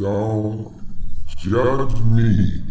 Don't judge me.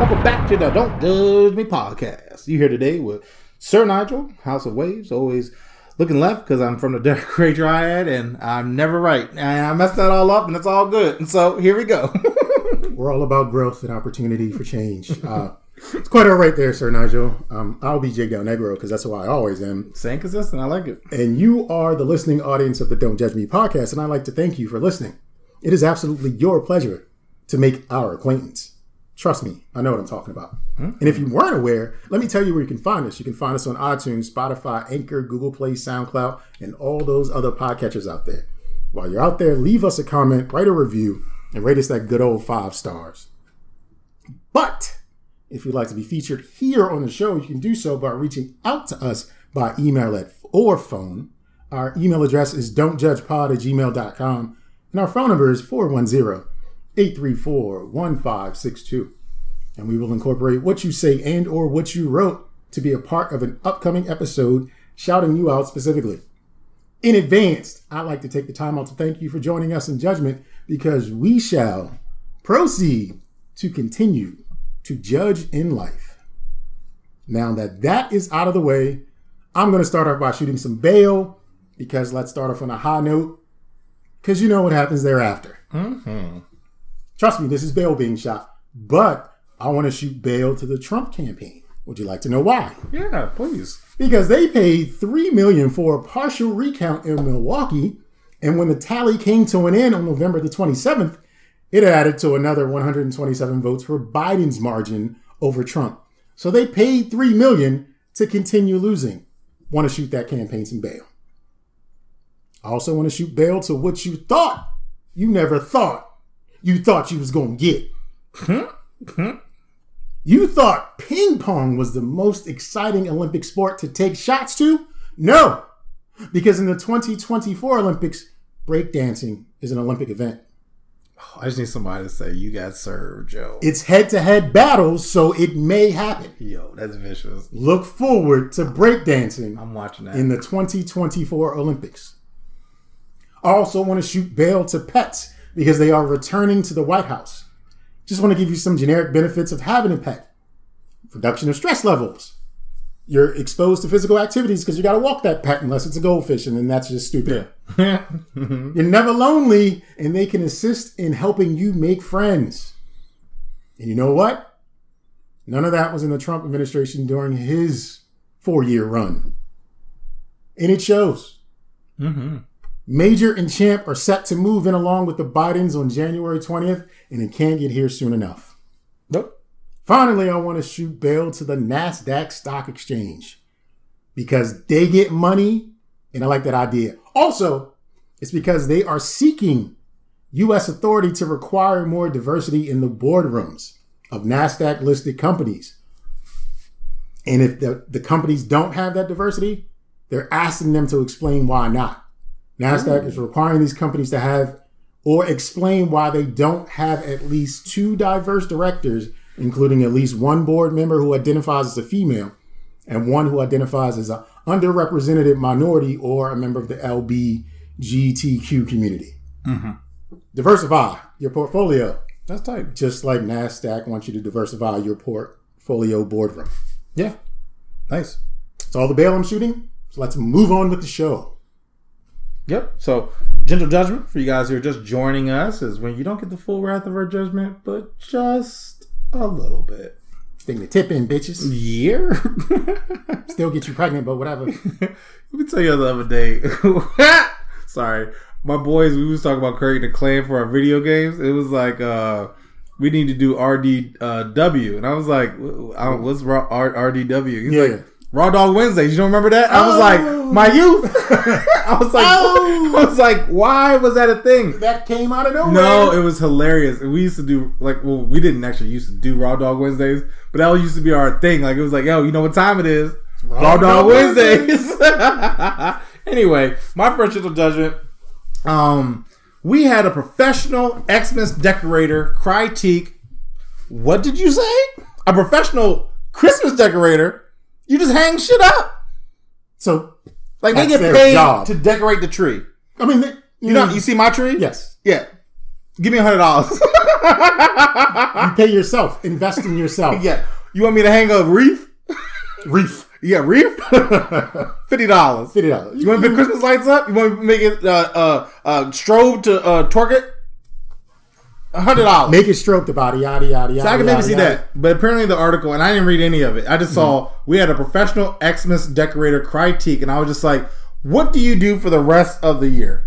Welcome back to the Don't Judge Me podcast. You here today with Sir Nigel, House of Waves, always looking left because I'm from the Derek Gray Triad and I'm never right. And I messed that all up and it's all good. And so here we go. We're all about growth and opportunity for change. Uh, it's quite all right there, Sir Nigel. Um, I'll be Jake Del Negro because that's who I always am. Staying consistent. I like it. And you are the listening audience of the Don't Judge Me podcast, and I'd like to thank you for listening. It is absolutely your pleasure to make our acquaintance. Trust me, I know what I'm talking about. And if you weren't aware, let me tell you where you can find us. You can find us on iTunes, Spotify, Anchor, Google Play, SoundCloud, and all those other podcatchers out there. While you're out there, leave us a comment, write a review, and rate us that good old five stars. But if you'd like to be featured here on the show, you can do so by reaching out to us by email at or phone. Our email address is don'tjudgepod at gmail.com, and our phone number is 410 834 1562. And we will incorporate what you say and or what you wrote to be a part of an upcoming episode shouting you out specifically. In advance, I'd like to take the time out to thank you for joining us in judgment because we shall proceed to continue to judge in life. Now that that is out of the way, I'm going to start off by shooting some bail because let's start off on a high note because you know what happens thereafter. Mm-hmm. Trust me, this is bail being shot, but I want to shoot bail to the Trump campaign. Would you like to know why? Yeah, please. because they paid three million for a partial recount in Milwaukee, and when the tally came to an end on November the 27th, it added to another 127 votes for Biden's margin over Trump. So they paid three million to continue losing. Want to shoot that campaign some bail. I also want to shoot bail to what you thought you never thought you thought you was gonna get. Hmm? Hmm? You thought ping pong was the most exciting Olympic sport to take shots to? No, because in the 2024 Olympics, breakdancing is an Olympic event. I just need somebody to say, you got served, Joe. It's head to head battles, so it may happen. Yo, that's vicious. Look forward to breakdancing I'm watching that. in the 2024 Olympics. I also want to shoot bail to pets because they are returning to the White House. Just want to give you some generic benefits of having a pet reduction of stress levels. You're exposed to physical activities because you got to walk that pet unless it's a goldfish, and then that's just stupid. You're never lonely, and they can assist in helping you make friends. And you know what? None of that was in the Trump administration during his four year run. And it shows. Mm-hmm. Major and Champ are set to move in along with the Bidens on January 20th, and it can't get here soon enough. nope. Finally, I want to shoot bail to the NASDAQ Stock Exchange because they get money, and I like that idea. Also, it's because they are seeking U.S. authority to require more diversity in the boardrooms of NASDAQ listed companies. And if the, the companies don't have that diversity, they're asking them to explain why not. NASDAQ is requiring these companies to have or explain why they don't have at least two diverse directors, including at least one board member who identifies as a female and one who identifies as an underrepresented minority or a member of the LBGTQ community. Mm-hmm. Diversify your portfolio, That's tight. just like NASDAQ wants you to diversify your portfolio boardroom. Yeah. Nice. It's all the bail I'm shooting. So let's move on with the show. Yep. So, gentle judgment for you guys who are just joining us is when you don't get the full wrath of our judgment, but just a little bit. Thing to tip in, bitches. Year? Still get you pregnant, but whatever. Let me tell you the other day. Sorry. My boys, we was talking about creating a clan for our video games. It was like, uh, we need to do RDW. and I was like, I don't- what's R, RDW? He's Yeah. like, Raw Dog Wednesdays. You don't remember that? I was Oh. like, my youth. I was like, Oh. I was like, why was that a thing? that came out of nowhere. No, it was hilarious. We used to do like well, we didn't actually used to do Raw Dog Wednesdays, but that used to be our thing. Like it was like, yo, you know what time it is? Raw, Raw Dog, Dog Wednesdays. anyway, my first little judgment. Um, we had a professional Xmas decorator critique. What did you say? A professional Christmas decorator? You just hang shit up. so Like they get paid job. to decorate the tree. I mean, they, You know, you see my tree? Yes. Yeah. Give me a hundred dollars. You pay yourself. Invest in yourself. yeah. You want me to hang a wreath? Reef. Yeah, wreath. Fifty dollars. Fifty dollars. You want to put Christmas lights up? You want to make it uh, uh, uh, strobe to uh, torque it? Hundred dollars. Make it stroke the body, yada yada yada. So I can maybe yada, see yada. that. But apparently the article, and I didn't read any of it. I just saw we had a professional Xmas decorator critique, and I was just like, "What do you do for the rest of the year?"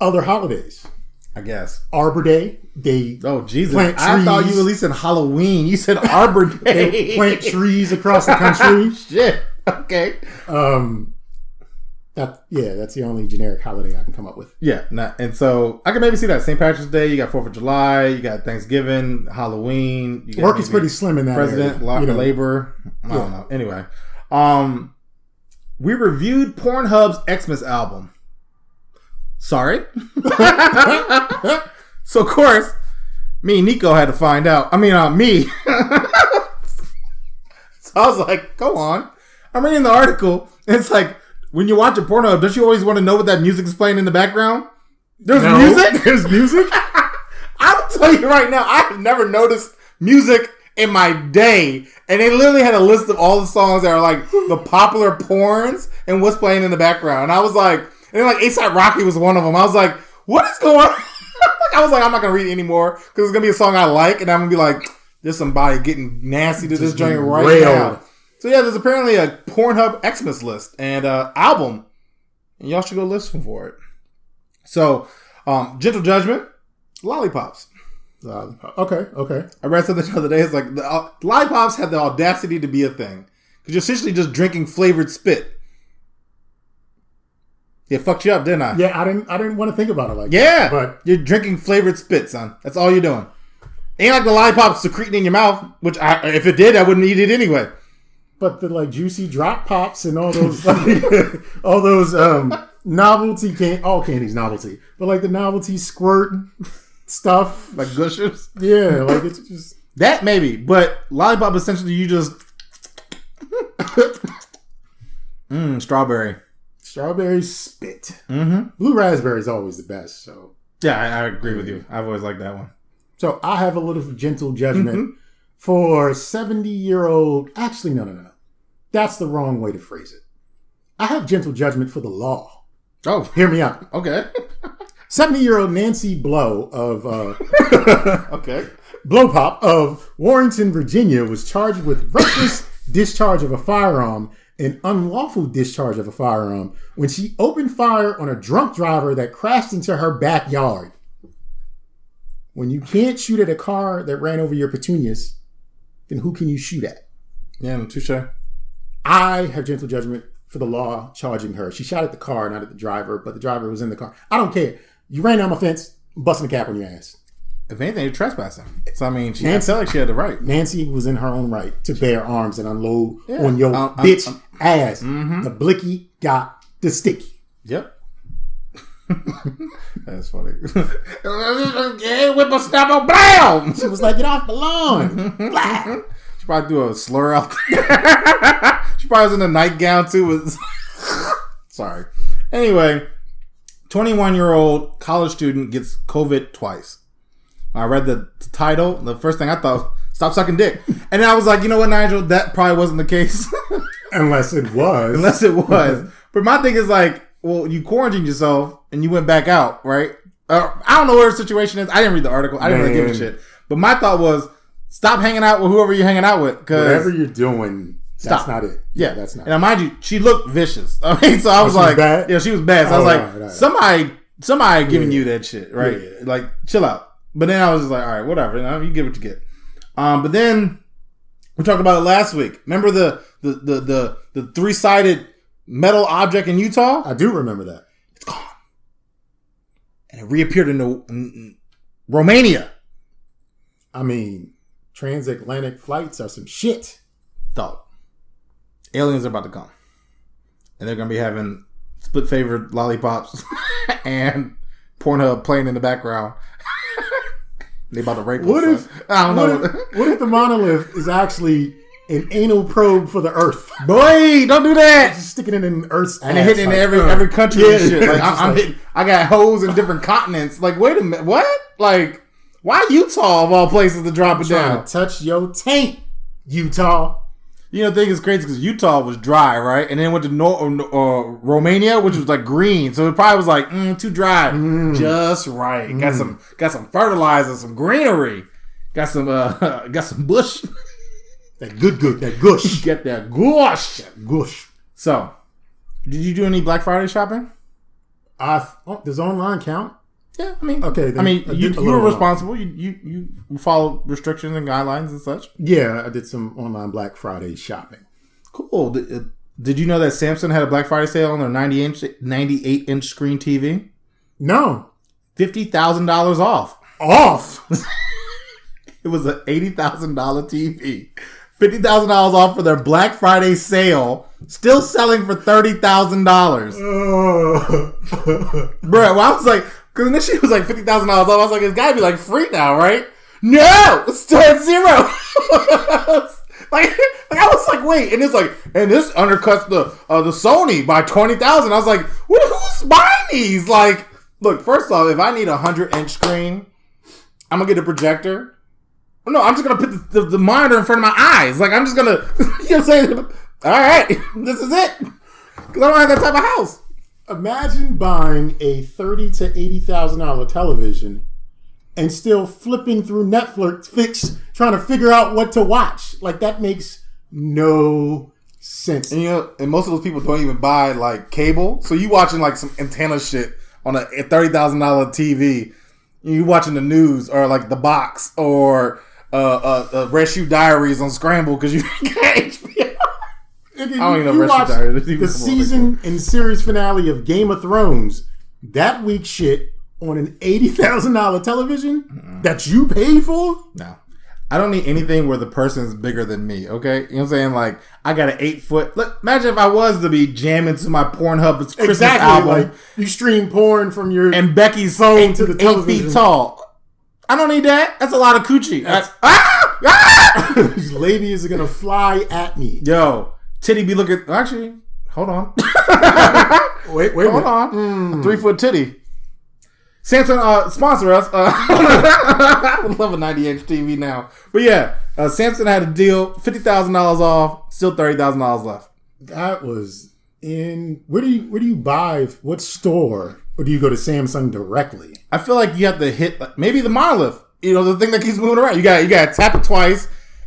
Other holidays. I guess. Arbor Day. They Oh Jesus! I thought you at least in Halloween. You said Arbor Day. plant trees across the country. Shit. Okay. Um, that yeah, that's the only generic holiday I can come up with. Yeah, nah, and so I can maybe see that St. Patrick's Day. You got Fourth of July. You got Thanksgiving, Halloween. You got Work is pretty slim in that. President, area, lot you know. labor. I Yeah. don't know. Anyway, um, we reviewed Pornhub's Xmas album. Sorry. so of course, me and Nico had to find out. I mean, uh, me. so I was like, "Go on." I'm reading the article. And it's like when you watch a porno, don't you always want to know what that music is playing in the background? There's No, music. There's music. I'll tell you right now, I have never noticed music in my day. And they literally had a list of all the songs that are like the popular porns and what's playing in the background. And I was like, and then like ASAP Rocky was one of them. I was like, what is going on? I was like, I'm not gonna read it anymore because it's gonna be a song I like, and I'm gonna be like, there's somebody getting nasty to this joint right railed. now. So yeah, there's apparently a Pornhub Xmas list and uh, album, and y'all should go listen for it. So, um, Gentle Judgment, Lollipops. okay, okay. I read something the other day. It's like the uh, lollipops have the audacity to be a thing because you're essentially just drinking flavored spit. Yeah, fucked you up, didn't I? Yeah, I didn't. I didn't want to think about it like. Yeah, that, but you're drinking flavored spit, son. That's all you're doing. Ain't like the lollipop secreting in your mouth, which I, if it did, I wouldn't eat it anyway. But the like juicy drop pops and all those like, all those um novelty can all candy's novelty, but like the novelty squirt stuff. Like gushers. Yeah, like it's just That maybe, but lollipop essentially you just Mmm, strawberry. strawberry spit. Mm-hmm. Blue raspberry is always the best. So Yeah, I, I agree with you. I've always liked that one. so I have a little gentle judgment for seventy year old. Actually, no, no, no, no. That's the wrong way to phrase it. I have gentle judgment for the law. Oh, Hear me out. okay, 70 year old Nancy Blow of uh, okay. Blow Pop of Warrenton, Virginia was charged with reckless discharge of a firearm and unlawful discharge of a firearm when she opened fire on a drunk driver that crashed into her backyard. When you can't shoot at a car that ran over your petunias, then who can you shoot at? Yeah, touche. I have gentle judgment for the law charging her. She shot at the car, not at the driver, but the driver was in the car. I don't care. You ran down my fence, busting a cap on your ass. If anything, you're trespassing. So I mean, she Nancy- felt like she had the right. Nancy was in her own right to bear arms and unload Yeah. on your Um, um, bitch um, ass. The blicky got the sticky. Yep. That's funny. hey, whippersnapper, blam! She was like, "Get off the lawn!" Blah. She probably threw a slur out there. she probably was in a nightgown too. With sorry. Anyway, 21 year old college student gets COVID twice. I read the title. The first thing I thought, stop sucking dick. And I was like, you know what, Nigel? That probably wasn't the case. Unless it was. Unless it was. but my thing is like, well, you quarantined yourself and you went back out, right? Uh, I don't know what the situation is. I didn't read the article. I didn't really give a shit. But my thought was, stop hanging out with whoever you're hanging out with. Cause Whatever you're doing, Stop. that's not it. yeah, that's not. And now, mind you, she looked vicious. I mean, so I was she was like, bad? yeah, she was bad. So I was Oh, like, right, right. somebody, somebody giving you that shit, right? Yeah. Like, chill out. But then I was just like, all right, whatever. You, know, you get what you get. Um, but then we talked about it last week. Remember the the the the, the three sided metal object in Utah? I do remember that. It's gone, and it reappeared in, the, in- Romania. I mean, transatlantic flights are some shit. Dog. Aliens are about to come. And they're gonna be having split favored lollipops and Pornhub playing in the background. they about to rape What us, if son. I don't what know. if, what if the monolith is actually an anal probe for the Earth. Boy, don't do that. Just sticking it in Earth's And ass, hitting in like, every uh, every country and yeah, shit. Like I'm, I'm like- hitting, I got holes in different continents. Like, wait a minute, what? Like, why Utah of all places to drop it down? to touch your taint, Utah. You know, the thing is crazy because Utah was dry, right? And then went to Nor- uh, Romania, which was like green, so it probably was like mm, too dry, just right. Got some, got some fertilizer, some greenery, got some, uh, got some bush. That good, good, that gush, Get that gosh. gush. So, did you do any Black Friday shopping? I oh, does online count? Yeah, I mean, Okay, I mean, I you, you were responsible. You, you you follow restrictions and guidelines and such. Yeah, I did some online Black Friday shopping. Cool. Did, uh, did you know that Samsung had a Black Friday sale on their 90 inch, 98 inch screen TV? No, Fifty thousand dollars off. off. It was an eighty thousand dollar TV. Fifty thousand dollars off for their Black Friday sale. Still selling for thirty thousand dollars. Bro, well, I was like, because initially it was like fifty thousand dollars off. I was like, it's got to be like free now, right? No, it's still at zero. like, like, I was like, wait, and it's like, and this undercuts the uh, the Sony by twenty thousand. I was like, who's buying these? Like, look, first off, if I need a hundred inch screen, I'm gonna get a projector. No, I'm just gonna put the, the, the monitor in front of my eyes. Like, I'm just gonna, you know what I'm saying? All right, this is it. Because I don't have that type of house. Imagine buying a thirty to eighty thousand dollar television and still flipping through Netflix, fix trying to figure out what to watch. Like that makes no sense. And you know, and most of those people don't even buy like cable. So you watching like some antenna shit on a thirty thousand dollar TV. You watching the news or like the box or uh, uh, uh Red Diaries on Scramble because you got HBO. I don't even know you Red Shoe watch Diaries. The season and series finale of Game of Thrones that week shit on an eighty thousand dollar television that you paid for. No. I don't need anything where the person's bigger than me, okay? You know what I'm saying? Like, I got an eight foot. Look, imagine if I was to be jamming to my Pornhub Christmas Exactly, album like you stream porn from your and Becky's Phone eight, to the eight television. feet tall. I don't need that. That's a lot of coochie. That's- ah! Ah! These ladies are gonna fly at me. Yo, titty be looking. Actually, hold on. Wait, wait, hold on. A three foot titty. Samsung uh, sponsor us. Uh, I would love a 90 inch TV now. But yeah, uh, Samsung had a deal, fifty thousand dollars off, still thirty thousand dollars left. That was in where do you where do you buy what store or do you go to Samsung directly? I feel like you have to hit like, maybe the monolith. You know, the thing that keeps moving around. You got you got to tap it twice,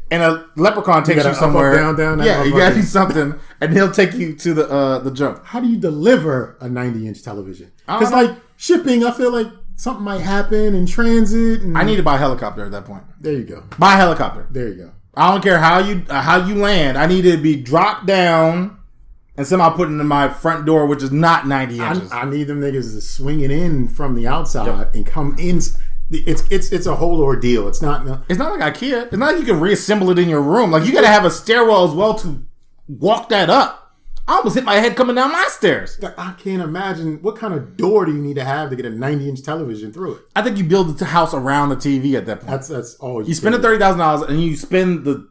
and a leprechaun takes gotta you up, up, somewhere. down, down, yeah, you got to do something, and he'll take you to the uh, the jump. How do you deliver a 90 inch television? Because like shipping, I feel like something might happen in transit. And I need to buy a helicopter at that point. there you go, Buy a helicopter. there you go. I don't care how you uh, how you land. I need to be dropped down and somehow put into my front door, which is not ninety inches. I need them niggas to swing it in from the outside and come in. It's it's it's a whole ordeal. It's not. no- it's not like IKEA. It's not like you can reassemble it in your room. Like you got to have a stairwell as well to walk that up. I almost hit my head coming down my stairs. I can't imagine what kind of door do you need to have to get a 90 inch television through it. I think you build the house around the TV at that point. That's that's all You spend the thirty thousand dollars and you spend the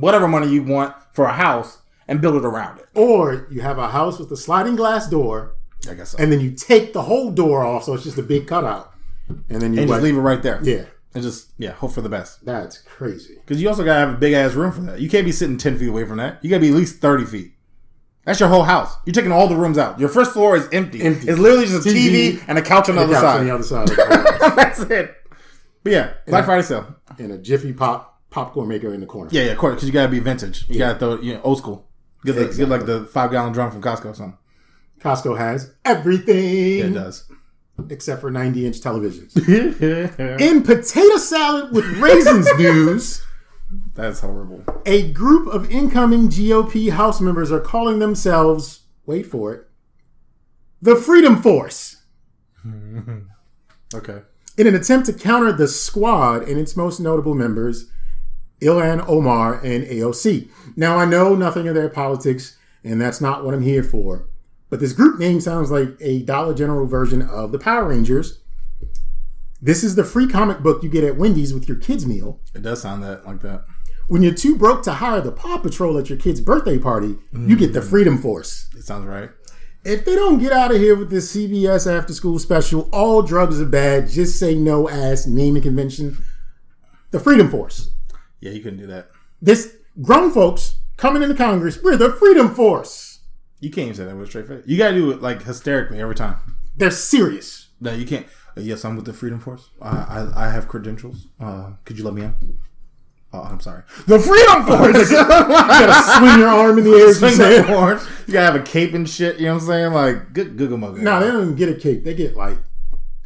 whatever money you want for a house and build it around it. or you have a house with a sliding glass door, I guess so. and then you take the whole door off, so it's just a big cutout, and then you and just leave it right there. Yeah, And just yeah, hope for the best. that's crazy. Because you also gotta have a big ass room for that. You can't be sitting ten feet away from that. You gotta be at least thirty feet. That's your whole house. You're taking all the rooms out. Your first floor is empty. Empty. It's literally just a TV, TV and a couch on the The other side. on the other side of the whole house. That's it. But yeah, Black Friday sale. and a Jiffy Pop popcorn maker in the corner. Yeah, yeah, of course. Because you gotta be vintage. You gotta throw you know old school. Get, the, Exactly. get like the five gallon drum from Costco or something. Costco has everything Yeah, it does. except for 90 inch televisions. In potato salad with raisins news, That's horrible. a group of incoming GOP House members are calling themselves, wait for it, the Freedom Force. Okay. In an attempt to counter the squad and its most notable members, Ilhan Omar and AOC. Now, I know nothing of their politics, and that's not what I'm here for. But this group name sounds like a Dollar General version of the Power Rangers. This is the free comic book you get at Wendy's with your kids' meal. It does sound that like that. when you're too broke to hire the Paw Patrol at your kid's birthday party, you get the mm. Freedom Force. It sounds right. If they don't get out of here with this CBS after school special, all drugs are bad, just say no ass naming convention, the Freedom Force. Yeah, you couldn't do that. This grown folks coming into Congress, we're the Freedom Force. You can't even say that with a straight face. You gotta do it like hysterically every time. They're serious. No, you can't. Uh, yes, I'm with the Freedom Force. I I, I have credentials. Uh, could you let me in? Oh, I'm sorry. The Freedom Force. You gotta swing your arm in the air Swing that You gotta have a cape and shit. You know what I'm saying? Like good Google mugger. No, they don't even get a cape. They get like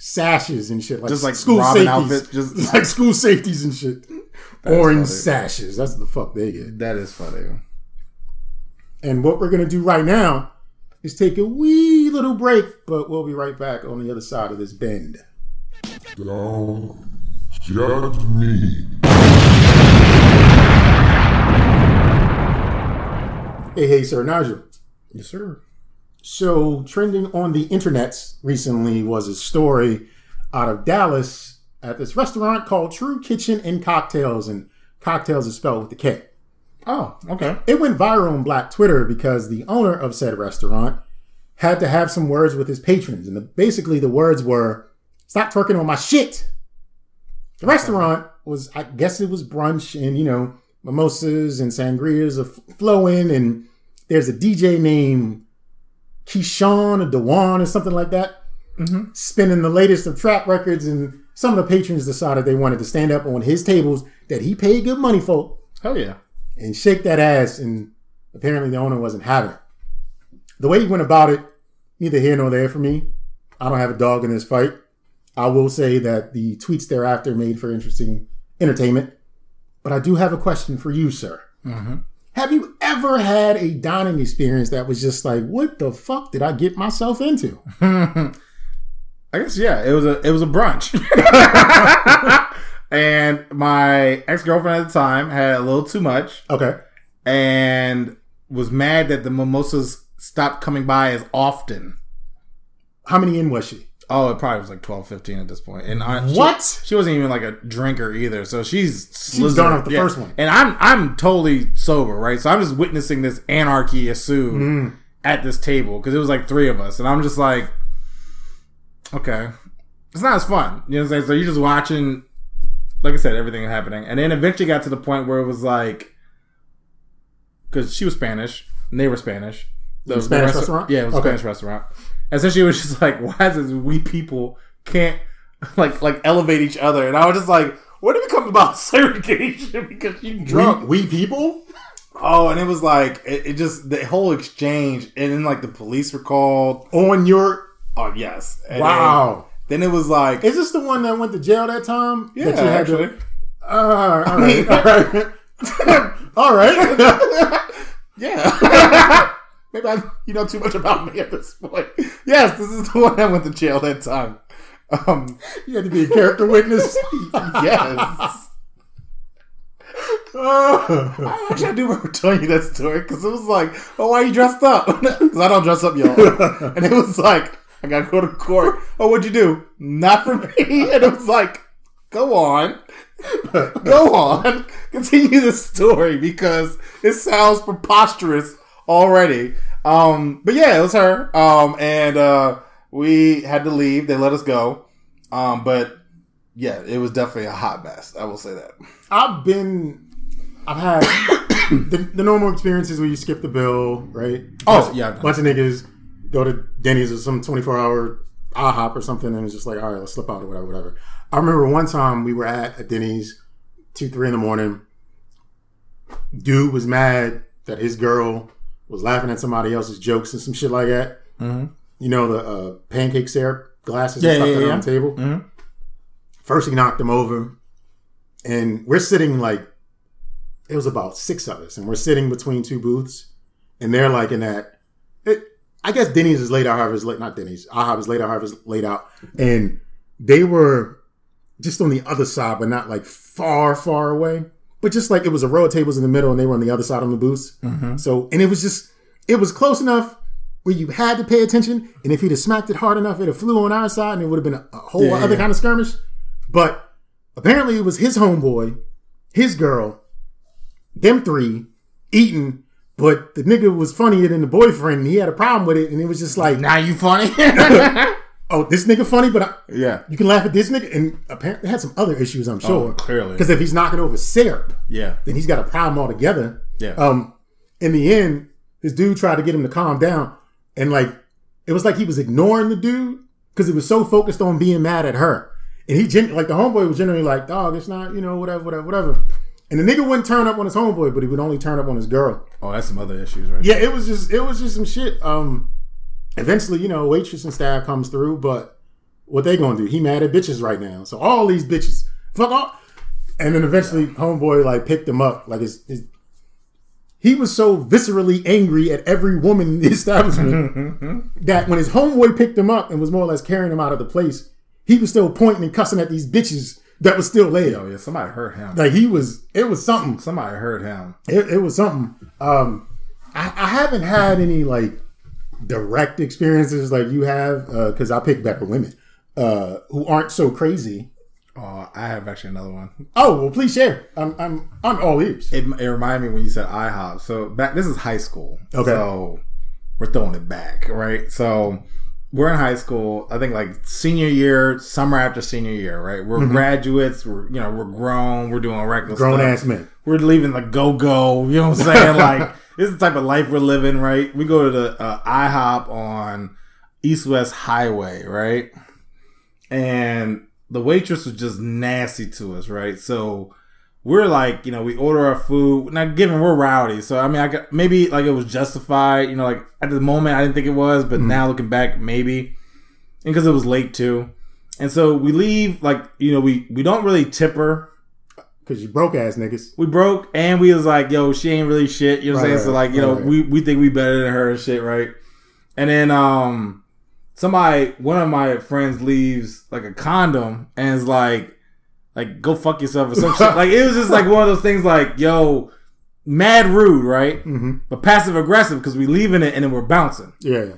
sashes and shit, like Just like school Robin safeties, outfit, just- like school safeties and shit. Orange sashes. That's the fuck they get. that is funny. And what we're gonna do right now is take a wee little break, but we'll be right back on the other side of this bend. Don't judge me. Hey, hey, sir, Nigel. Yes, sir. So, trending on the internets recently was a story out of Dallas at this restaurant called True Kitchen and Cocktails, and cocktails is spelled with a K. Oh, okay. It went viral on Black Twitter because the owner of said restaurant had to have some words with his patrons, and the, basically the words were, "Stop twerking on my shit." The restaurant was, I guess, it was brunch, and you know, mimosas and sangrias are f- flowing, and there's a DJ named Keyshawn or Dewan or something like that, mm-hmm. spinning the latest of trap records, and some of the patrons decided they wanted to stand up on his tables that he paid good money for Hell yeah. and shake that ass. And apparently the owner wasn't having it. The way he went about it, neither here nor there for me. I don't have a dog in this fight. I will say that the tweets thereafter made for interesting entertainment. But I do have a question for you, sir. Mm-hmm. Have you ever had a dining experience that was just like, what the fuck did I get myself into? I guess yeah. It was a it was a brunch, and my ex girlfriend at the time had a little too much, Okay. and was mad that the mimosas stopped coming by as often. How many in was she? Oh, it probably was like 12, 15 at this point. And I, What? She, wasn't even like a drinker either, so she's was done off the first one. And I'm I'm totally sober, right? So I'm just witnessing this anarchy ensue Mm. at this table because it was like three of us, and I'm just like, okay, it's not as fun. You know what I'm saying? So you're just watching, like I said, everything happening, and then eventually got to the point where it was like, because she was Spanish and they were Spanish. The, Spanish resta- restaurant? Yeah, it was a Spanish restaurant. And so she was just like, why is this we people can't like like elevate each other? And I was just like, what did it become about segregation because you drunk? We, we people? Oh, and it was like it, it just the whole exchange, and then like the police were called. On your. Oh yes, And Wow. Then, then it was like Is this the one that went to jail that time? yeah, that you had to- actually. Uh, all right, all right, all right. Yeah. Maybe I, you know too much about me at this point. Yes, this is the one I went to jail that time. Um, you had to be a character witness. yes. Oh. Actually, I do remember telling you that story because it was like, "Oh, why are you dressed up?" Because I don't dress up, y'all. and it was like, "I gotta go to court." Oh, what'd you do? Not for me. And it was like, "Go on, go on, continue the story because it sounds preposterous already." Um, but yeah, it was her. Um, and uh, we had to leave. They let us go. Um, but yeah, it was definitely a hot mess. I will say that. I've been, I've had the, the normal experiences where you skip the bill, right? Oh, Bunch- yeah, bunch of niggas go to Denny's or some twenty four hour IHOP or something, and it's just like, all right, let's slip out or whatever, whatever. I remember one time we were at a Denny's, two, three in the morning. Dude was mad that his girl was laughing at somebody else's jokes and some shit like that. Mhm. You know the uh, pancake syrup glasses Yeah, and stuff yeah, that yeah. on the table. Mhm. First, he knocked him over, and we're sitting like it was about six of us, and we're sitting between two booths, and they're like in that. It, I guess Denny's is laid out, is late, not Denny's. IHOP is laid out, is laid out, and they were just on the other side, but not like far, far away. But just like it was a row of tables in the middle, and they were on the other side on the booths. Mm-hmm. So, and it was just, it was close enough where you had to pay attention. And if he'd have smacked it hard enough, it'd have flew on our side, and it would have been a, a whole Yeah. other kind of skirmish. But apparently, it was his homeboy, his girl, them three eating, but the nigga was funnier than the boyfriend. And he had a problem with it, and it was just like, Now you funny? oh, this nigga funny, but I, yeah. you can laugh at this nigga. And apparently, had some other issues, I'm sure. Oh, clearly. because if he's knocking over syrup, Yeah. then he's got a problem altogether. Yeah. Um, in the end, this dude tried to get him to calm down, and like it was like he was ignoring the dude because he was so focused on being mad at her. And he gen- like the homeboy was generally like, dog, it's not, you know, whatever, whatever, whatever. And the nigga wouldn't turn up on his homeboy, but he would only turn up on his girl. oh, that's some other issues, right? Yeah, it was just it was just some shit. Um eventually, you know, waitress and staff comes through, but what they gonna do? He mad at bitches right now. So all these bitches, fuck off. And then eventually, homeboy like picked him up. Like his, his he was so viscerally angry at every woman in the establishment that when his homeboy picked him up and was more or less carrying him out of the place, he was still pointing and cussing at these bitches that was still there. Oh yeah, somebody hurt him. Like he was, it was something Somebody hurt him. it, it was something. Um, I, I haven't had any like direct experiences like you have because I pick better women uh, who aren't so crazy. Oh, I have actually another one. Oh well, please share. I'm I'm I'm all ears. It, it reminded me when you said IHOP. So back, this is high school. Okay. So we're throwing it back, right? So we're in high school. I think like senior year, summer after senior year, right? We're graduates. We're you know we're grown. We're doing reckless Grown stuff. ass men. We're leaving the go go. You know what I'm saying? like this is the type of life we're living, right? We go to the uh, IHOP on East West Highway, right? And the waitress was just nasty to us, right? So we're like, you know, we order our food. Now, given we're rowdy, so I mean, I got maybe like it was justified. You know, like at the moment, I didn't think it was, but now looking back, maybe, and because it was late too. And so we leave, like you know, we we don't really tip her Cause you broke ass niggas. we broke and we was like, yo, she ain't really shit. You know what I'm Right, saying? so like, you know, right, right. we, we think we better than her and shit, right? And then um somebody one of my friends leaves like a condom and is like like go fuck yourself or some shit. Like it was just like one of those things like, yo, mad rude, right? Mm-hmm. But passive aggressive because we leaving it and then we're bouncing. Yeah.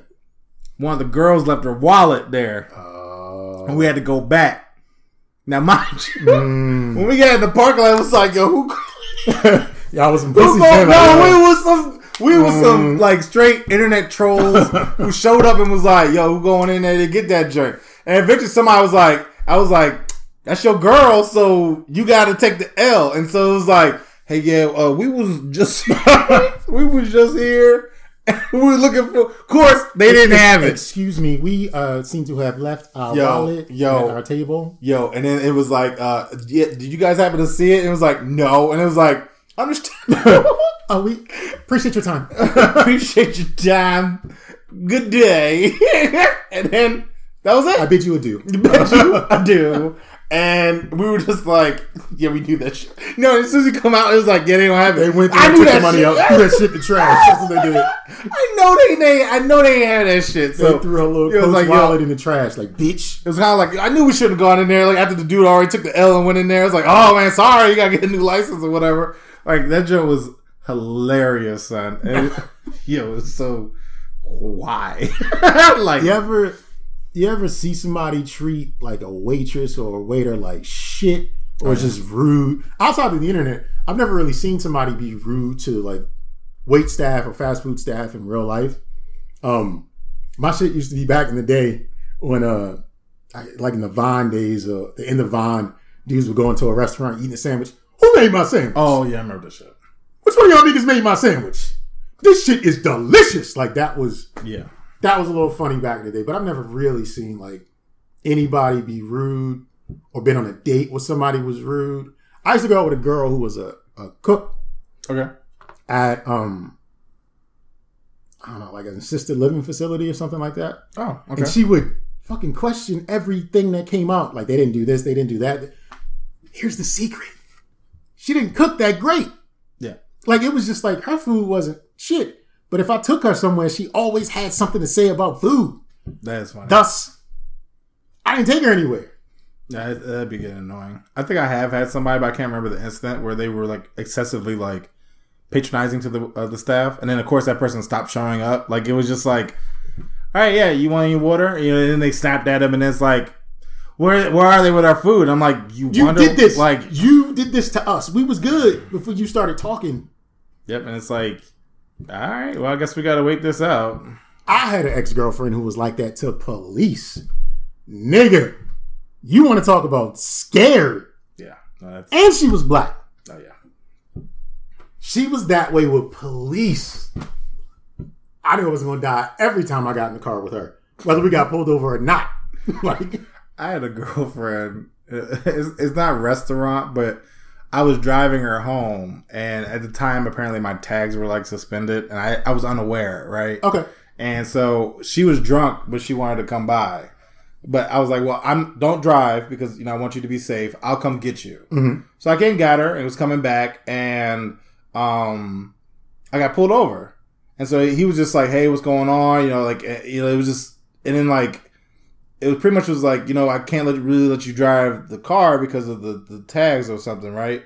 One of the girls left her wallet there Uh, and we had to go back. Now mind you, mm. when we got in the parking lot, it was like, yo, who Y'all was some go- no, we was some we was some like straight internet trolls who showed up and was like, "Yo, who going in there to get that jerk?" And eventually, somebody was like, "I was like, that's your girl, so you got to take the L." And so it was like, "Hey, yeah, uh, we was just we was just here." We were looking for. Of course, they didn't have it. Excuse me, we uh, seem to have left our Yo, wallet yo. at our table. Yo, and then it was like, uh, yeah, "Did you guys happen to see it?" And it was like, "No," and it was like, "Understand." Oh, we appreciate your time. Appreciate your time. Good day. and then that was it. I bid you adieu. Bet you I do. And we were just like, yeah, we do that shit. No, as soon as you come out, it was like, yeah, they don't have it. They went I and took the money shit. out, threw that shit in the trash. That's what they did. I know they, they, I know they had that shit. They So threw her little it was coach like, wallet in the trash, like bitch. it was kind of like I knew we shouldn't have gone in there. Like after the dude already took the L and went in there, I was like, "Oh man, sorry, you gotta get a new license or whatever." Like that joke was hilarious, son. And it, yo, it was so why? like You ever, you ever see somebody treat like a waitress or a waiter like shit or just rude? Outside of the internet, I've never really seen somebody be rude to like wait staff or fast food staff in real life. Um, my shit used to be back in the day when uh, I, like in the Vine days, uh, the end of Vine, dudes would go into a restaurant eating a sandwich. Who made my sandwich? Oh yeah, I remember this shit. Which one of y'all niggas made my sandwich? This shit is delicious. Like that was Yeah. That was a little funny back in the day, but I've never really seen like anybody be rude or been on a date with somebody who was rude. I used to go out with a girl who was a, a cook Okay. at um I don't know, like an assisted living facility or something like that. Oh, okay. And she would fucking question everything that came out. Like they didn't do this, they didn't do that. Here's the secret. She didn't cook that great. yeah. Like it was just like her food wasn't shit. But if I took her somewhere, she always had something to say about food. That is funny. Thus, I didn't take her anywhere. Yeah, that- that'd be getting annoying. I think I have had somebody, but I can't remember the incident where they were like excessively like patronizing to the uh, the staff, and then of course that person stopped showing up. Like it was just like, all right, yeah, you want any water? You know, and then they snapped at him, and it's like, where where are they with our food? I'm like, you, You wonder, did this. like, you did this to us. We was good before you started talking. yep, and it's like, all right, well, I guess we got to wait this out. I had an ex girlfriend who was like that to police. Nigga, you want to talk about scared? Yeah, no, And she was black. oh yeah, She was that way with police. I knew I was going to die every time I got in the car with her, whether we got pulled over or not. like, I had a girlfriend. It's, it's not restaurant, but I was driving her home, and at the time, apparently my tags were like suspended, and I, I was unaware, right? okay, And so she was drunk, but she wanted to come by. But I was like, "Well, I'm don't drive because you know I want you to be safe. I'll come get you." So I came, and got her, and was coming back, and um, I got pulled over, and so he was just like, "Hey, what's going on?" You know, like eh, you know, it was just, and then like it was pretty much was like, you know, I can't let really let you drive the car because of the the tags or something, right?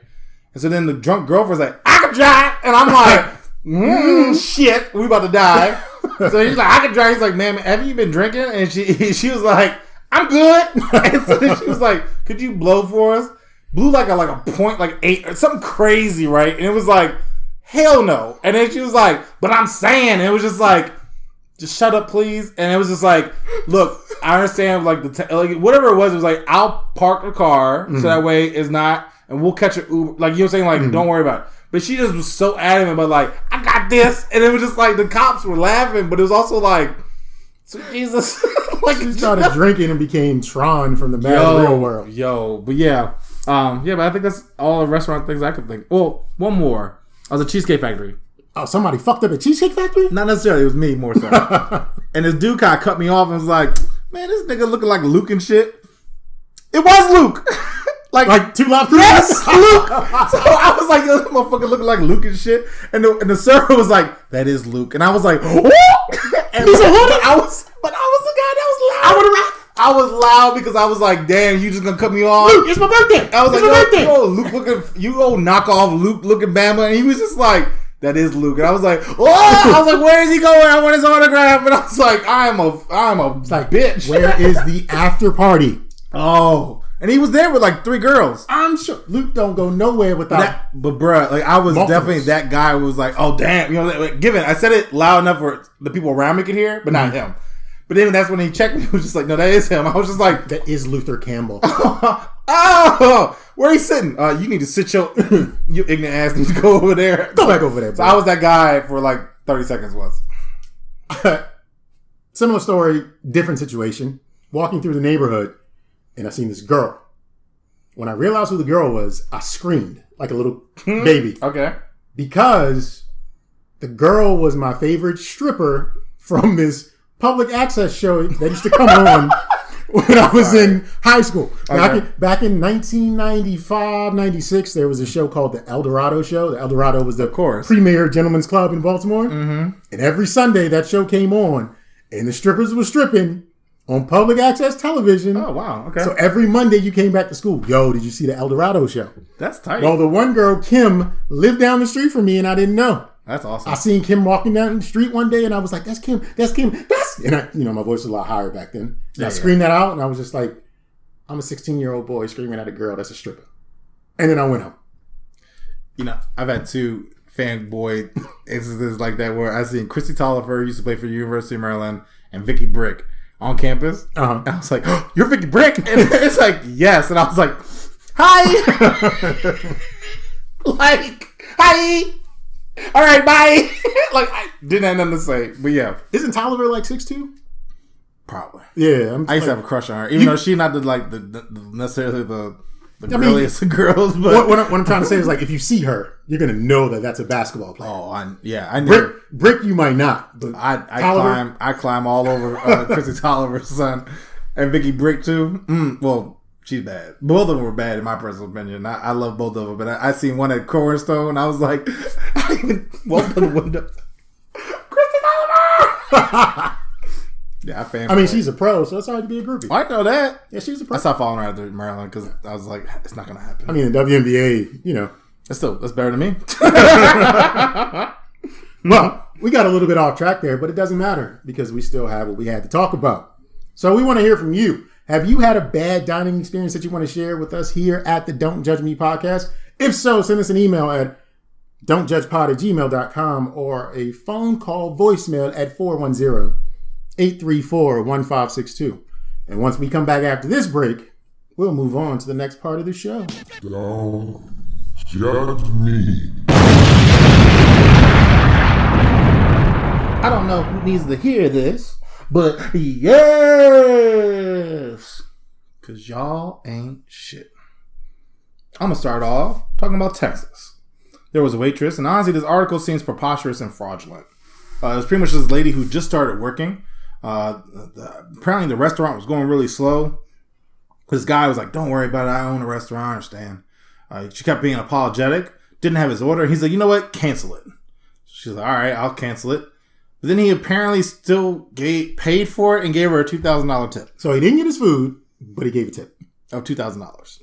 And so then the drunk girlfriend's like, "I can drive," and I'm like, mm, "Shit, we about to die." so he's like, "I can drive." He's like, "Man, haven't you been drinking?" And she she was like, "I'm good." and so then she was like, "Could you blow for us?" Blew like a like a point like eight or something crazy, right? And it was like, "Hell no!" And then she was like, "But I'm saying," and it was just like just shut up, please. And it was just like, look, I understand, like the t- like whatever it was. It was like, I'll park the car so that way it's not, and we'll catch an Uber. Like you know, what I'm saying, like don't worry about it. But she just was so adamant, but like I got this, and it was just like the cops were laughing, but it was also like, sweet Jesus, like she started drinking and became Tron from the Mad Real World. yo, but yeah, um, yeah, but I think that's all the restaurant things I could think. Well, one more. I was a Cheesecake Factory. Oh, somebody fucked up at Cheesecake Factory? Not necessarily. It was me more so. and this dude kind of cut me off and was like, "Man, this nigga looking like Luke and shit." It was Luke. like, Like two left? yes, Luke. So I was like, "Yo, this motherfucker looking like Luke and shit." And the, and the server was like, "That is Luke." And I was like, "What?" And He's a what? I was, but I was the guy that was loud. I would I was loud because I was like, "Damn, you just gonna cut me off?" Luke, it's my birthday. I was it's like, my yo, birthday. yo, Luke looking, you old knockoff Luke looking Bama, and he was just like, that is Luke, and I was like, oh, I was like, where is he going? I want his autograph, and I was like, I'm a, I'm a like, bitch. Where is the after party? Oh, and he was there with like three girls. I'm sure Luke don't go nowhere without. That, but bruh, like I was Multiples. definitely that guy who was like, oh damn, you know, like, given I said it loud enough for the people around me could hear, but not mm-hmm. him. But then that's when he checked me. He was just like, no, that is him. I was just like, that is Luther Campbell. oh, where he sitting? Uh, you need to sit your you ignorant ass need to go over there. Go back over there, So. I was that guy for like thirty seconds once. Similar story, different situation. Walking through the neighborhood, and I seen this girl. When I realized who the girl was, I screamed like a little baby Okay. because the girl was my favorite stripper from this public access show that used to come on when I was in high school. Back, Okay. in, back in 1995, 96, there was a show called the El Dorado Show. The El Dorado was the course. premier gentleman's club in Baltimore. Mm-hmm. And every Sunday that show came on, and the strippers were stripping on public access television. Oh wow. Okay. So every Monday you came back to school. Yo, did you see the El Dorado show? that's tight. Well, the one girl, Kim, lived down the street from me, and I didn't know. that's awesome. I seen Kim walking down the street one day, and I was like, "That's Kim. That's Kim. That's." And I, you know, my voice was a lot higher back then. Yeah, I yeah. screamed that out, and I was just like, "I'm a 16 year old boy screaming at a girl that's a stripper." And then I went home. you know, I've had two fanboy instances like that where I seen Kristi Toliver used to play for the University of Maryland and Vicky Brick on campus. Uh-huh. And I was like, oh, "You're Vicky Brick," and it's like, "Yes," and I was like, "Hi." like, hi. All right, bye. like, I didn't have nothing to say, but yeah, Isn't Toliver like six two? probably. Yeah, I'm I used to have a crush on her, even though she's not the like the, the, the necessarily the the I mean, girliest of girls. But what, what, I'm, what I'm trying to say is like, if you see her, you're gonna know that that's a basketball player. oh, I, yeah, I never. Brick, Brick, you might not, but I, I Toliver? climb I climb all over uh, Chrissy Toliver's son and Vicky Brick too. Mm, well, she's bad. Both of them were bad in my personal opinion. I, I love both of them, but I, I seen one at Cornerstone. I was like, I even walked on the window. Chrissy Toliver. yeah, I fan. I mean, she's a pro, so it's hard to be a groupie. Oh, I know that. Yeah, she's a pro. I stopped following her after Maryland because I was like, it's not gonna happen. I mean, the WNBA, you know. That's still that's better than me. Well, we got a little bit off track there, but it doesn't matter because we still have what we had to talk about. So we want to hear from you. Have you had a bad dining experience that you want to share with us here at the Don't Judge Me podcast? If so, send us an email at don'tjudgepod at gmail.com or a phone call voicemail at 410 834 1562. And once we come back after this break, we'll move on to the next part of the show. Don't judge me. I don't know who needs to hear this, but yes, because y'all ain't shit. I'm gonna start off talking about Texas. There was a waitress, and honestly, this article seems preposterous and fraudulent. Uh, it was pretty much this lady who just started working. Uh, the, apparently, the restaurant was going really slow. This guy was like, "Don't worry about it. I own a restaurant. I understand." Uh, she kept being apologetic. Didn't have his order. He's like, "You know what? Cancel it." She's like, "All right, I'll cancel it." But then he apparently still gave, paid for it and gave her a two thousand dollar tip So he didn't get his food, but he gave a tip. of two thousand dollars.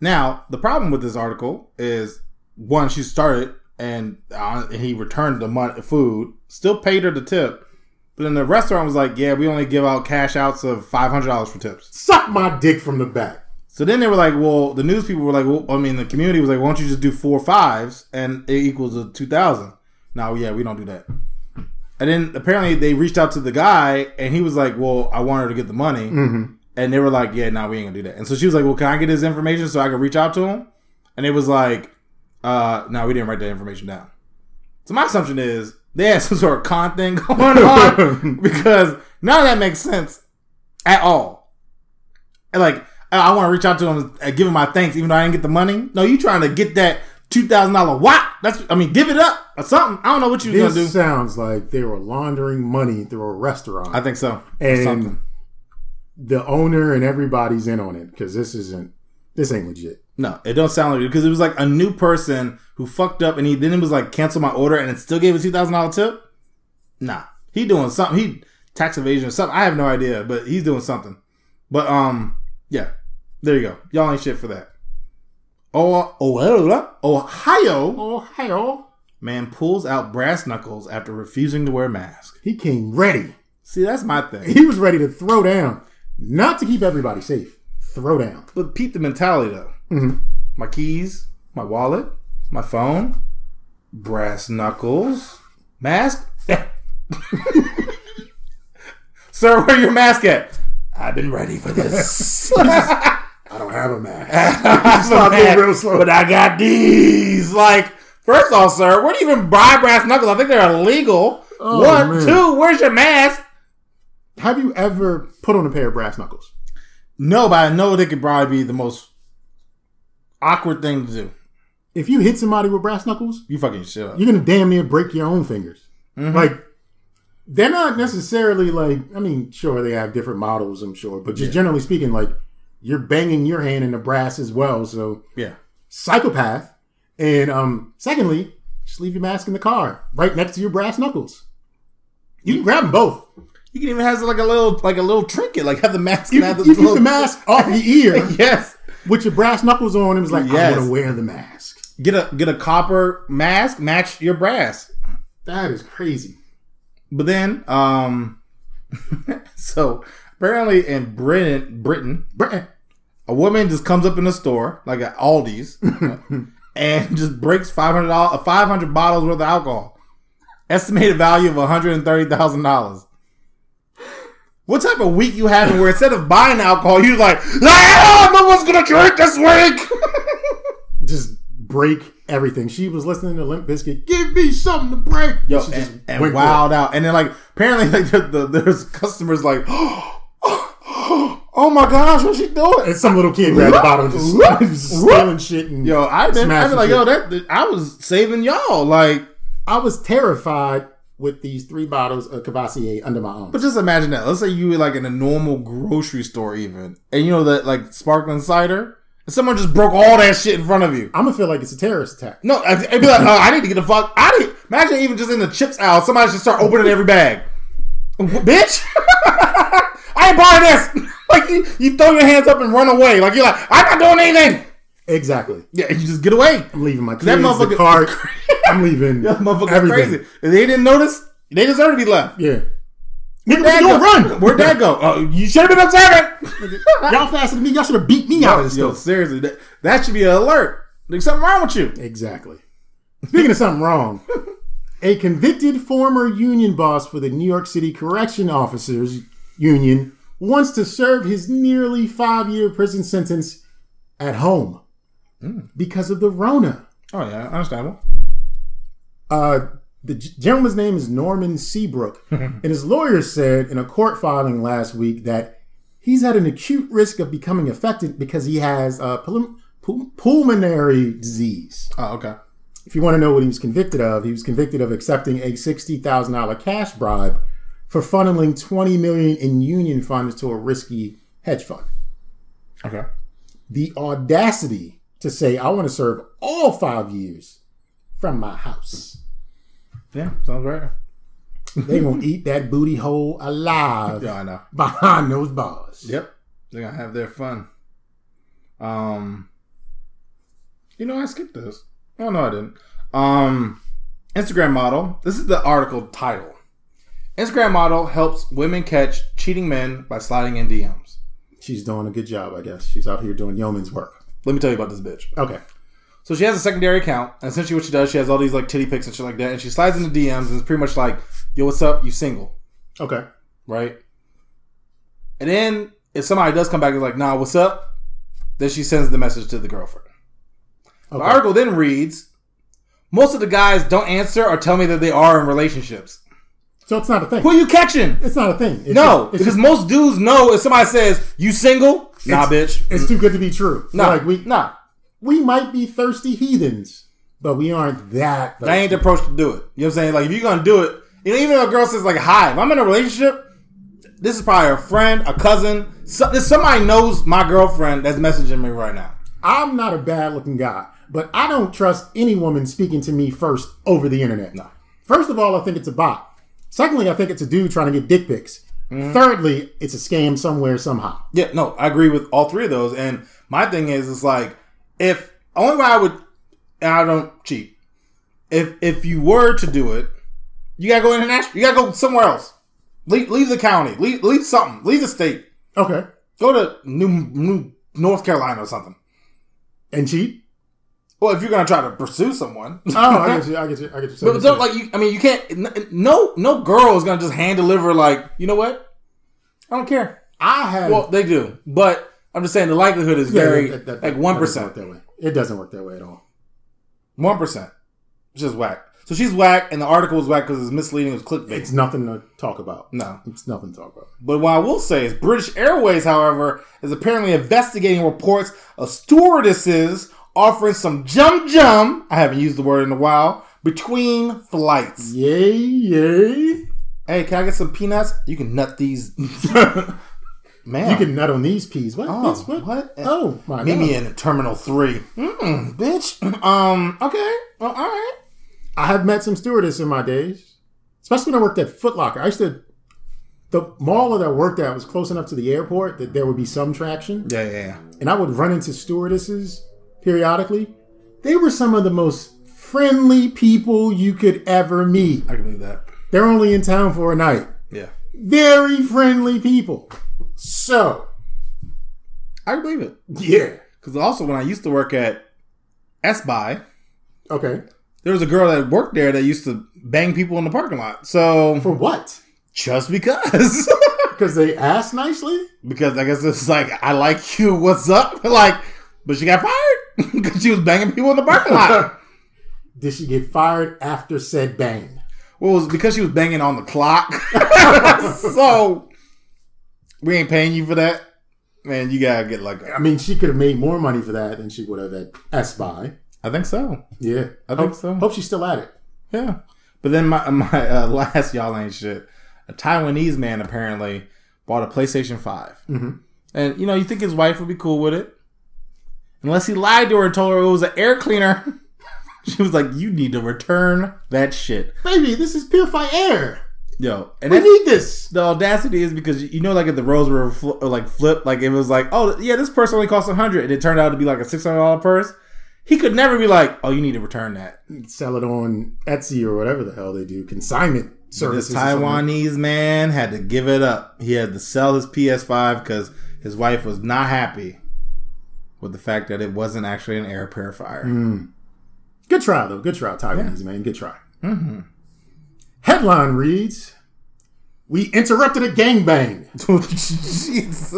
Now the problem with this article is one, she started and uh, he returned the money, food, still paid her the tip, but then the restaurant was like, "Yeah, we only give out cash outs of five hundred dollars for tips." Suck my dick from the back. So then they were like, "Well, the news people were like, well, I mean, the community was like, why don't you just do four fives and it equals a two thousand? No, yeah, we don't do that." And then apparently they reached out to the guy, and he was like, "Well, I want her to get the money." And they were like, "Yeah, no, we ain't gonna do that." And so she was like, "Well, can I get his information so I can reach out to him?" And it was like, uh, "No, we didn't write that information down." So my assumption is they had some sort of con thing going on because none of that makes sense at all. And like, I, I want to reach out to him and give him my thanks, even though I didn't get the money. No, you trying to get that two thousand dollar what? That's I mean, give it up or something. I don't know what you This gonna do. This sounds like they were laundering money through a restaurant. I think so. And something. the owner and everybody's in on it because this isn't this ain't legit. No, it don't sound like it because it was like a new person who fucked up and he then it was like cancel my order and it still gave a two thousand dollar tip. Nah, he doing something. He tax evasion or something. I have no idea, but he's doing something. But um, yeah, there you go. Y'all ain't shit for that. Oh, oh, Ohio Ohio. man pulls out brass knuckles after refusing to wear a mask. He came ready. See, that's my thing. He was ready to throw down, not to keep everybody safe. Throw down. But peep the mentality though. Mhm. My keys, my wallet, my phone, brass knuckles, mask. Sir, where your mask at? I've been ready for this. I don't have a mask. Stop being real slow. But I got these. Like, first off, sir, where do you even buy brass knuckles? I think they're illegal. Oh, One, man. two, where's your mask? Have you ever put on a pair of brass knuckles? No, but I know they could probably be the most awkward thing to do. If you hit somebody with brass knuckles, You fucking shit up. you're gonna damn near break your own fingers. Mm-hmm. Like they're not necessarily like I mean, sure they have different models, I'm sure, but just generally speaking, like you're banging your hand in the brass as well. So Yeah. psychopath. And um, secondly, just leave your mask in the car, right next to your brass knuckles. You can grab them both. You can even have like a little like a little trinket, like have the mask You, and have you this keep the mask off your ear Yes. with your brass knuckles on. It was like, Yes. I want to wear the mask. Get a get a copper mask, match your brass. That is crazy. But then, um so apparently in Britain Britain, Br- a woman just comes up in the store, like at Aldi's, and just breaks five hundred dollars five hundred bottles worth of alcohol. Estimated value of one hundred and thirty thousand dollars. What type of week you having where instead of buying alcohol, you're like, ah, no one's gonna drink this week. Just break everything. She was listening to Limp Bizkit. Give me something to break. Yo, She just and, and wild out. And then like apparently like the, the, there's customers like, oh my gosh, what's she doing? And some little kid grabbed the bottle and just, just stealing shit. And Yo, I've been, I've been like, shit. yo, that, I was saving y'all. Like, I was terrified with these three bottles of Courvoisier under my arm. but just imagine that. Let's say you were like in a normal grocery store, even, and you know that like sparkling cider, and someone just broke all that shit in front of you. I'm gonna feel like it's a terrorist attack. No, I'd be like, oh, I need to get the fuck out of here. Imagine even just in the chips aisle, somebody should start opening every bag. Bitch, I ain't buying this. like you, you throw your hands up and run away. Like you're like, I'm not doing anything. Exactly. Yeah, you just get away. I'm leaving my kids, That the motherfucker- cart. I'm leaving That motherfucker everything. crazy. If they didn't notice, they deserve to be left. Yeah. Nigga, Dad you go? run. Where'd Dad go? Oh, you should have been observant. Y'all faster than me. Y'all should have beat me out of this Yo, store. seriously, that, that should be an alert. There's something wrong with you. Exactly. Speaking of something wrong, a convicted former union boss for the New York City Correction Officers Union wants to serve his nearly five year prison sentence at home because of the Rona. Oh yeah, understandable. Uh, the gentleman's name is Norman Seabrook, and his lawyer said in a court filing last week that he's at an acute risk of becoming affected because he has uh, pul- pul- pulmonary disease. Oh okay. If you want to know what he was convicted of, he was convicted of accepting a sixty thousand dollar cash bribe for funneling twenty million in union funds to a risky hedge fund. Okay. The audacity to say, "I want to serve all five years from my house." Yeah, sounds right. They gonna eat that booty hole alive Yeah, I know. behind those bars. Yep. They're gonna have their fun. Um You know, I skipped this. Oh no I didn't. Um Instagram model. This is the article title. Instagram model helps women catch cheating men by sliding in DMs. She's doing a good job, I guess. She's out here doing yeoman's work. Let me tell you about this bitch. Okay. So she has a secondary account, and essentially what she does, she has all these like titty pics and shit like that, and she slides into DMs and it's pretty much like, yo, what's up? You single, Okay. right? And then if somebody does come back and is like, nah, what's up? Then she sends the message to the girlfriend. The article then reads, most of the guys don't answer or tell me that they are in relationships. So it's not a thing. Who are you catching? It's not a thing. It's no, just- because just- most dudes know if somebody says, you single? Nah, bitch. it's too good to be true. Nah, Like we nah. we might be thirsty heathens, but we aren't that. That ain't the approach to do it. You know what I'm saying? Like if you're gonna do it, you know, even if a girl says like, "Hi, if I'm in a relationship, this is probably a friend, a cousin, so, somebody knows my girlfriend that's messaging me right now." I'm not a bad looking guy, but I don't trust any woman speaking to me first over the internet. No. First of all, I think it's a bot. Secondly, I think it's a dude trying to get dick pics. Mm-hmm. Thirdly, it's a scam somewhere somehow. Yeah, no, I agree with all three of those. And my thing is, it's like if only way I would, and I don't cheat. If if you were to do it, you gotta go international. You gotta go somewhere else. Leave, leave the county. Leave, leave something. Leave the state. Okay. Go to New, New North Carolina or something. And cheat? Well, if you're gonna try to pursue someone, Oh, I get you. I get you. I get you. So But don't like you. I mean, you can't. No, no girl is gonna just hand deliver. Like, you know what? I don't care. I have. Well, they do, but I'm just saying the likelihood is Yeah, very that- that- like one percent. that way. It doesn't work that way at all. One percent. It's just whack. So she's whack, and the article was whack because it's misleading. It's clickbait. It's nothing to talk about. no. It's nothing to talk about. But what I will say is British Airways, however, is apparently investigating reports of stewardesses offering some jum jum. I haven't used the word in a while. Between flights. Yay, yay. Hey, can I get some peanuts? You can nut these. Man, You can nut on these peas. What? Oh, what? what? Oh, my Meet God. me in Terminal Three. Mm, bitch. Um. Okay. Well, all right. I have met some stewardess in my days, especially when I worked at Foot Locker. I used to, the mall that I worked at was close enough to the airport that there would be some traction. Yeah, yeah, yeah. And I would run into stewardesses periodically. They were some of the most friendly people you could ever meet. I can believe that. They're only in town for a night. Yeah, Very friendly people. So, I can believe it. yeah. Because also, when I used to work at Best Buy, Okay. there was a girl that worked there that used to bang people in the parking lot. So For what? just because, Because they asked nicely? because I guess it's like I like you. What's up? Like, but she got fired because she was banging people in the parking lot. Did she get fired after said bang? Well, it was because she was banging on the clock. so we ain't paying you for that. Man, you gotta get like I mean, she could have made more money for that than she would have at Best Buy. I think so. Yeah, I think hope, so. Hope she's still at it. Yeah. But then my my uh, last y'all ain't shit. A Taiwanese man apparently bought a PlayStation 5 mm-hmm. and you know you think his wife would be cool with it, unless he lied to her and told her it was an air cleaner. she was like, "You need to return that shit, Baby, this is purified air. yo." And We need this. the audacity is because you know, like if the roles were fl- like flipped, like it was like, "Oh yeah, this purse only cost a hundred, and it turned out to be like a six hundred dollar purse. He could never be like, "Oh, you need to return that." Sell it on Etsy or whatever the hell they do. Consignment. This services. something. Taiwanese man had to give it up. He had to sell his PS5 because his wife was not happy with the fact that it wasn't actually an air purifier. Hmm. Good try though. Good try, Taiwanese man. Good try. Mm-hmm. Headline reads: We interrupted a gangbang. Jesus.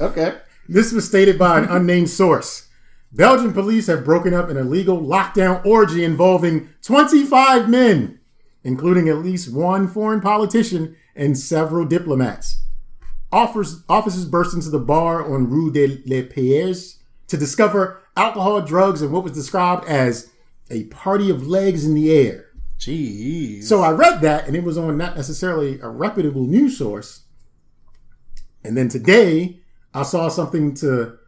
Okay. This was stated by an unnamed source. Belgian police have broken up an illegal lockdown orgy involving 25 men, including at least one foreign politician and several diplomats. Offers, officers burst into the bar on Rue de Les Pierres to discover alcohol, drugs, and what was described as a party of legs in the air. Jeez. So I read that, and it was on not necessarily a reputable news source. And then today, I saw something to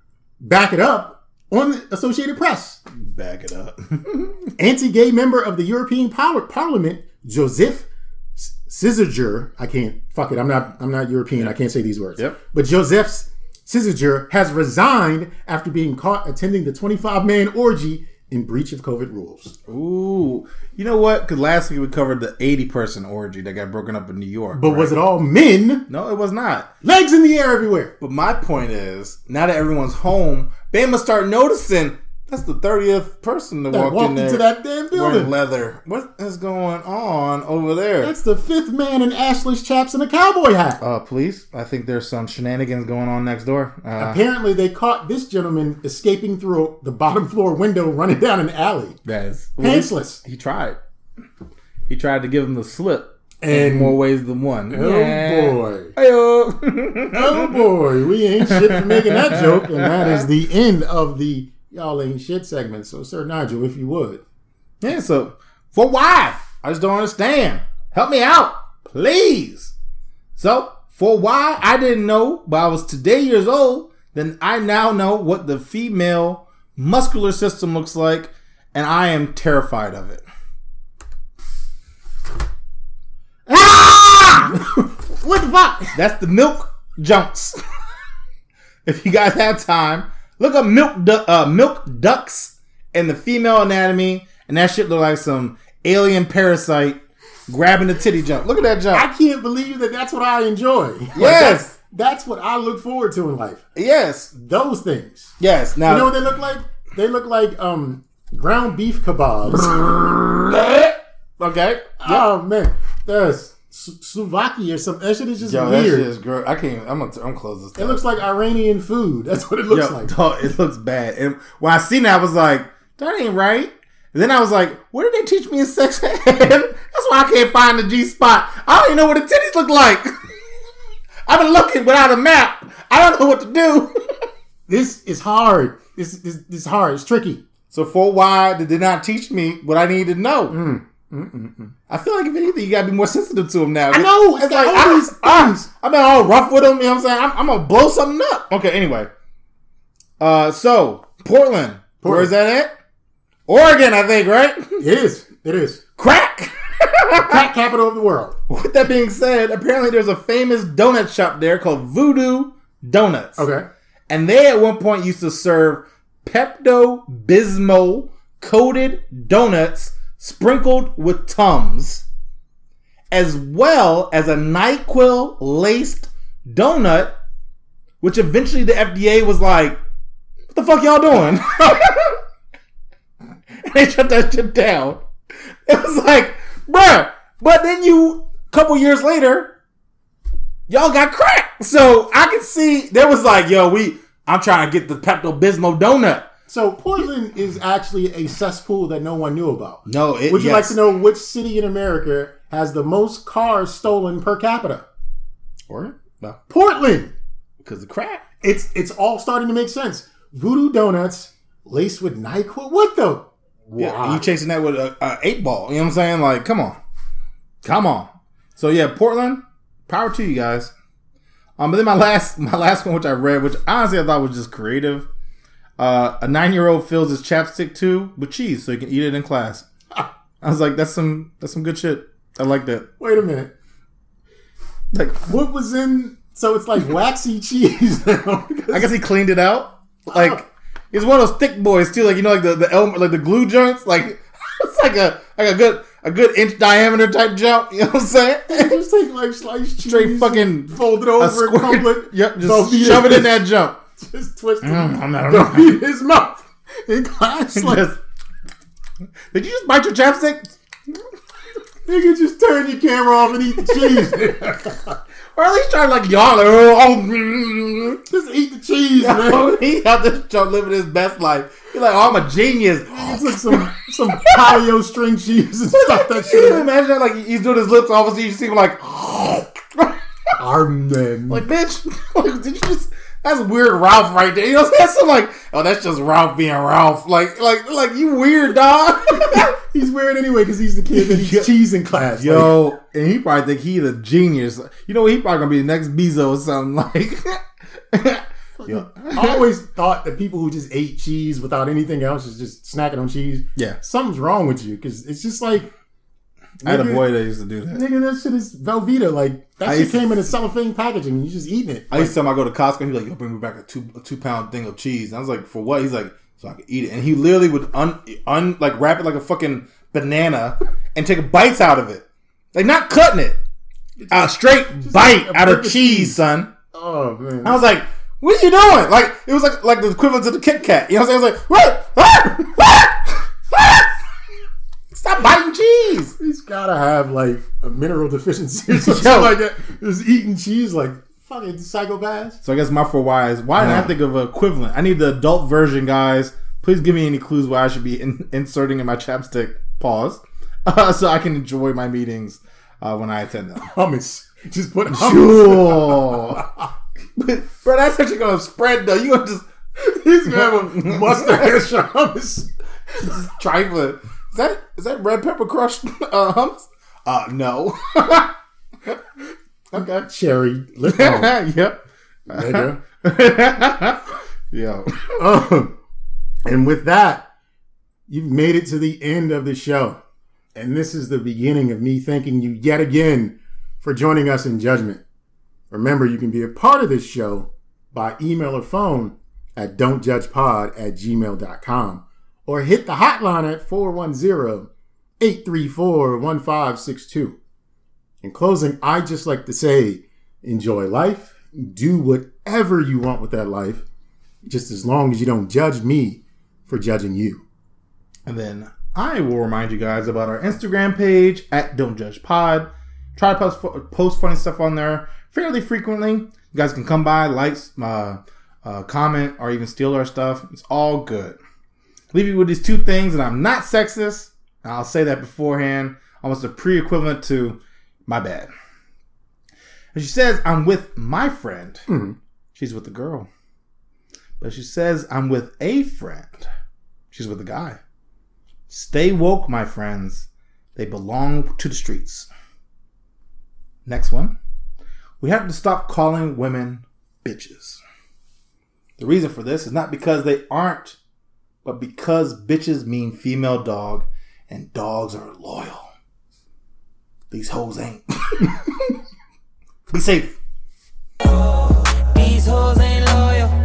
back it up on the Associated Press. Back it up. Anti-gay member of the European Parliament, Joseph Ciziger. I can't fuck it. I'm not. I'm not European. I can't say these words. Yep. But Joseph Ciziger has resigned after being caught attending the 25-man orgy in breach of COVID rules. Ooh. You know what? Because last week we covered the 80 person orgy that got broken up in New York. But right? was it all men? No, it was not. Legs in the air everywhere. But my point is, now that everyone's home, they must start noticing that's the 30th person to walk walked, walked in there into that damn wearing building. leather. What is going on over there? That's the fifth man in ashless chaps and a cowboy hat. Uh, police, I think there's some shenanigans going on next door. Uh, Apparently, they caught this gentleman escaping through the bottom floor window, running down an alley, guys, pantsless. he tried. He tried to give him the slip in And more ways than one. oh boy, Hey-o. oh boy, we ain't shit for making that joke, and that is the end of the y'all ain't shit segment. So, Sir Nigel, if you would, Yeah, so for why? I just don't understand. Help me out, please. So for why I didn't know, but I was today years old, then I now know what the female muscular system looks like, and I am terrified of it. Ah! what the fuck? That's the milk jumps. if you guys have time, look up milk du- uh, milk ducts and the female anatomy, and that shit look like some alien parasite grabbing the titty jump. Look at that jump. I can't believe that that's what I enjoy. Like, Yes. that's, that's what I look forward to in life. yes, Those things. yes. Now You know what they look like? They look like um ground beef kebabs. okay. Oh man, that's Slovakia or something. That shit is just Yo, that weird. shit is gross. I can't. I'm gonna. I'm close this. it looks like Iranian food. That's what it looks Yo, like. dog, it looks bad. And when I seen that, I was like, that ain't right. And then I was like, what did they teach me in sex ed? That's why I can't find the G spot. I don't even know what the titties look like. I've been looking without a map. I don't know what to do. This is hard. This this, this is hard. It's tricky. so for why did they not teach me what I needed to know? Mm, I feel like if anything, you gotta be more sensitive to them now. I know. It's like all these things. I've been all rough with them. You know what I'm saying? I'm, I'm gonna blow something up. Okay. Anyway, uh, so Portland, where is that at? Oregon, I think. Right? It is. It is. Crack. Crack capital of the world. With that being said, apparently there's a famous donut shop there called Voodoo Donuts. Okay. And they at one point used to serve Pepto Bismol coated donuts sprinkled with Tums, as well as a NyQuil laced donut, which eventually the FDA was like, what the fuck y'all doing? and they shut that shit down. It was like, bruh, but then you, a couple years later, y'all got cracked. So I can see there was like, yo, we I'm trying to get the Pepto Bismol donut. So Portland is actually a cesspool that no one knew about. No, it, Would you yes. like to know which city in America has the most cars stolen per capita? Or no, Portland. because the crap. It's it's all starting to make sense. Voodoo donuts laced with Nyquil. What the? Yeah, you chasing that with a, a eight ball. You know what I'm saying? Like, come on, come on. So yeah, Portland, power to you guys. Um, but then my last my last one, which I read, which honestly I thought was just creative. Uh, a nine year old fills his chapstick tube with cheese so he can eat it in class. I was like, that's some that's some good shit. I like that. Wait a minute. Like, What was in? So it's like waxy cheese now. I guess he cleaned it out. Like he's one of those thick boys too. Like you know, like the the Elmer, like the glue joints. Like it's like a like a good a good inch diameter type jump. You know what I'm saying? Just take like sliced cheese, Straight fucking fold it a over, square. crumble it, Yep, just shove it in that jump. just twist it, Mm, I'm his mouth. And glass like, Just- did you just bite your chapstick? nigga, just turn your camera off and eat the cheese. Or at least try to like y'all. oh, mm. just eat the cheese, man. He out this joke living his best life. He's like, oh, I'm a genius. It's like some some paleo string cheese and stuff that Can you shit. imagine that? Like he's doing his lips, obviously you see him like, Arm man. like bitch, like, did you just? That's weird, Ralph, right there. You know what I'm saying? So like, oh, that's just Ralph being Ralph. Like, like, like you weird dog. He's weird anyway because he's the kid that eats cheese in class. Like, Yo, and he probably think he's a genius. You know, what he probably gonna be the next Bezos or something like. Yo. I always thought that people who just ate cheese without anything else is just snacking on cheese. Yeah. something's wrong with you because it's just like I had a boy that used to do that. Nigga, that shit is Velveeta. Like that I shit used to- came in a cellophane packaging. and You just eating it. I used to tell him I go to Costco. He's like, "Yo, bring me back a two a two pound thing of cheese." And I was like, "For what?" He's like, "So I could eat it." And he literally would un un like wrap it like a fucking banana and take bites out of it, like not cutting it, a straight bite like a out of of cheese, cheese. son. Oh man, I was like, "What are you doing?" Like it was like like the equivalent to the Kit Kat. You know what I'm saying? I was like, "What? Ah! Ah! Ah!" Stop biting cheese. he's gotta have like a mineral deficiency or something Yo. like that. Just eating cheese like fucking psychopaths. So I guess my for why is why didn't I think of an equivalent? I need the adult version, guys. Please give me any clues why I should be in, inserting in my chapstick. Pause, uh, so I can enjoy my meetings uh, when I attend them. Hummus. Just put hummus. Sure, but, bro, that's actually gonna spread though. You gonna just He's gonna have a mustache for hummus. trifling. Is that is that red pepper crushed uh, hummus? Uh, no. okay. Cherry lip balm, yep. nigga. Yo. Um, and with that, you've made it to the end of the show. And this is the beginning of me thanking you yet again for joining us in judgment. Remember, you can be a part of this show by email or phone at don'tjudgepod at gmail.com or hit the hotline at 410 834 1562. In closing, I just like to say enjoy life, do whatever you want with that life just as long as you don't judge me for judging you. And then I will remind you guys about our Instagram page at Don't Judge Pod. Try to post, post funny stuff on there fairly frequently. You guys can come by, like, uh, uh, comment, or even steal our stuff. It's all good. Leave you with these two things, and I'm not sexist. And I'll say that beforehand. Almost a pre-equivalent to my bad. And she says, I'm with my friend. Mhm. She's with the girl. But she says, I'm with a friend. She's with a guy. Stay woke, my friends. They belong to the streets. Next one. We have to stop calling women bitches. The reason for this is not because they aren't, but because bitches mean female dog and dogs are loyal. These hoes ain't. Be safe. These hoes ain't loyal.